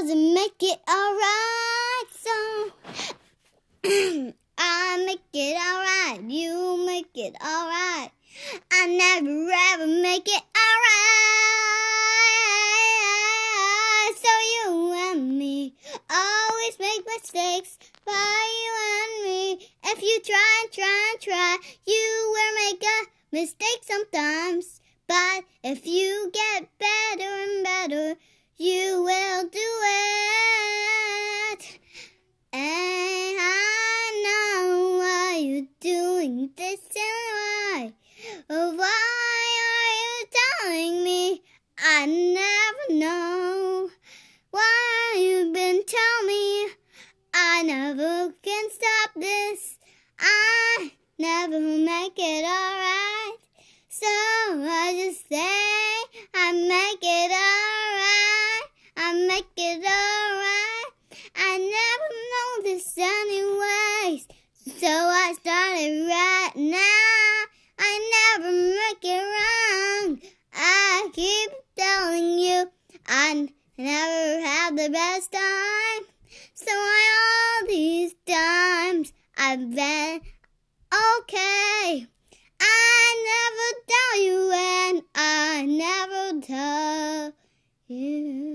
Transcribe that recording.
Doesn't make it alright, so I make it alright. You make it alright. I never ever make it alright. So you and me always make mistakes. For you and me, if you try and try and try, you will make a mistake sometimes. But if you get better and better, doing this and why. Why are you telling me? I never know. Why you been telling me? I never can stop this. I never make it alright. So I just say now. I never make it wrong. I keep telling you I never had the best time. So all these times I've been okay. I never tell you and I never tell you.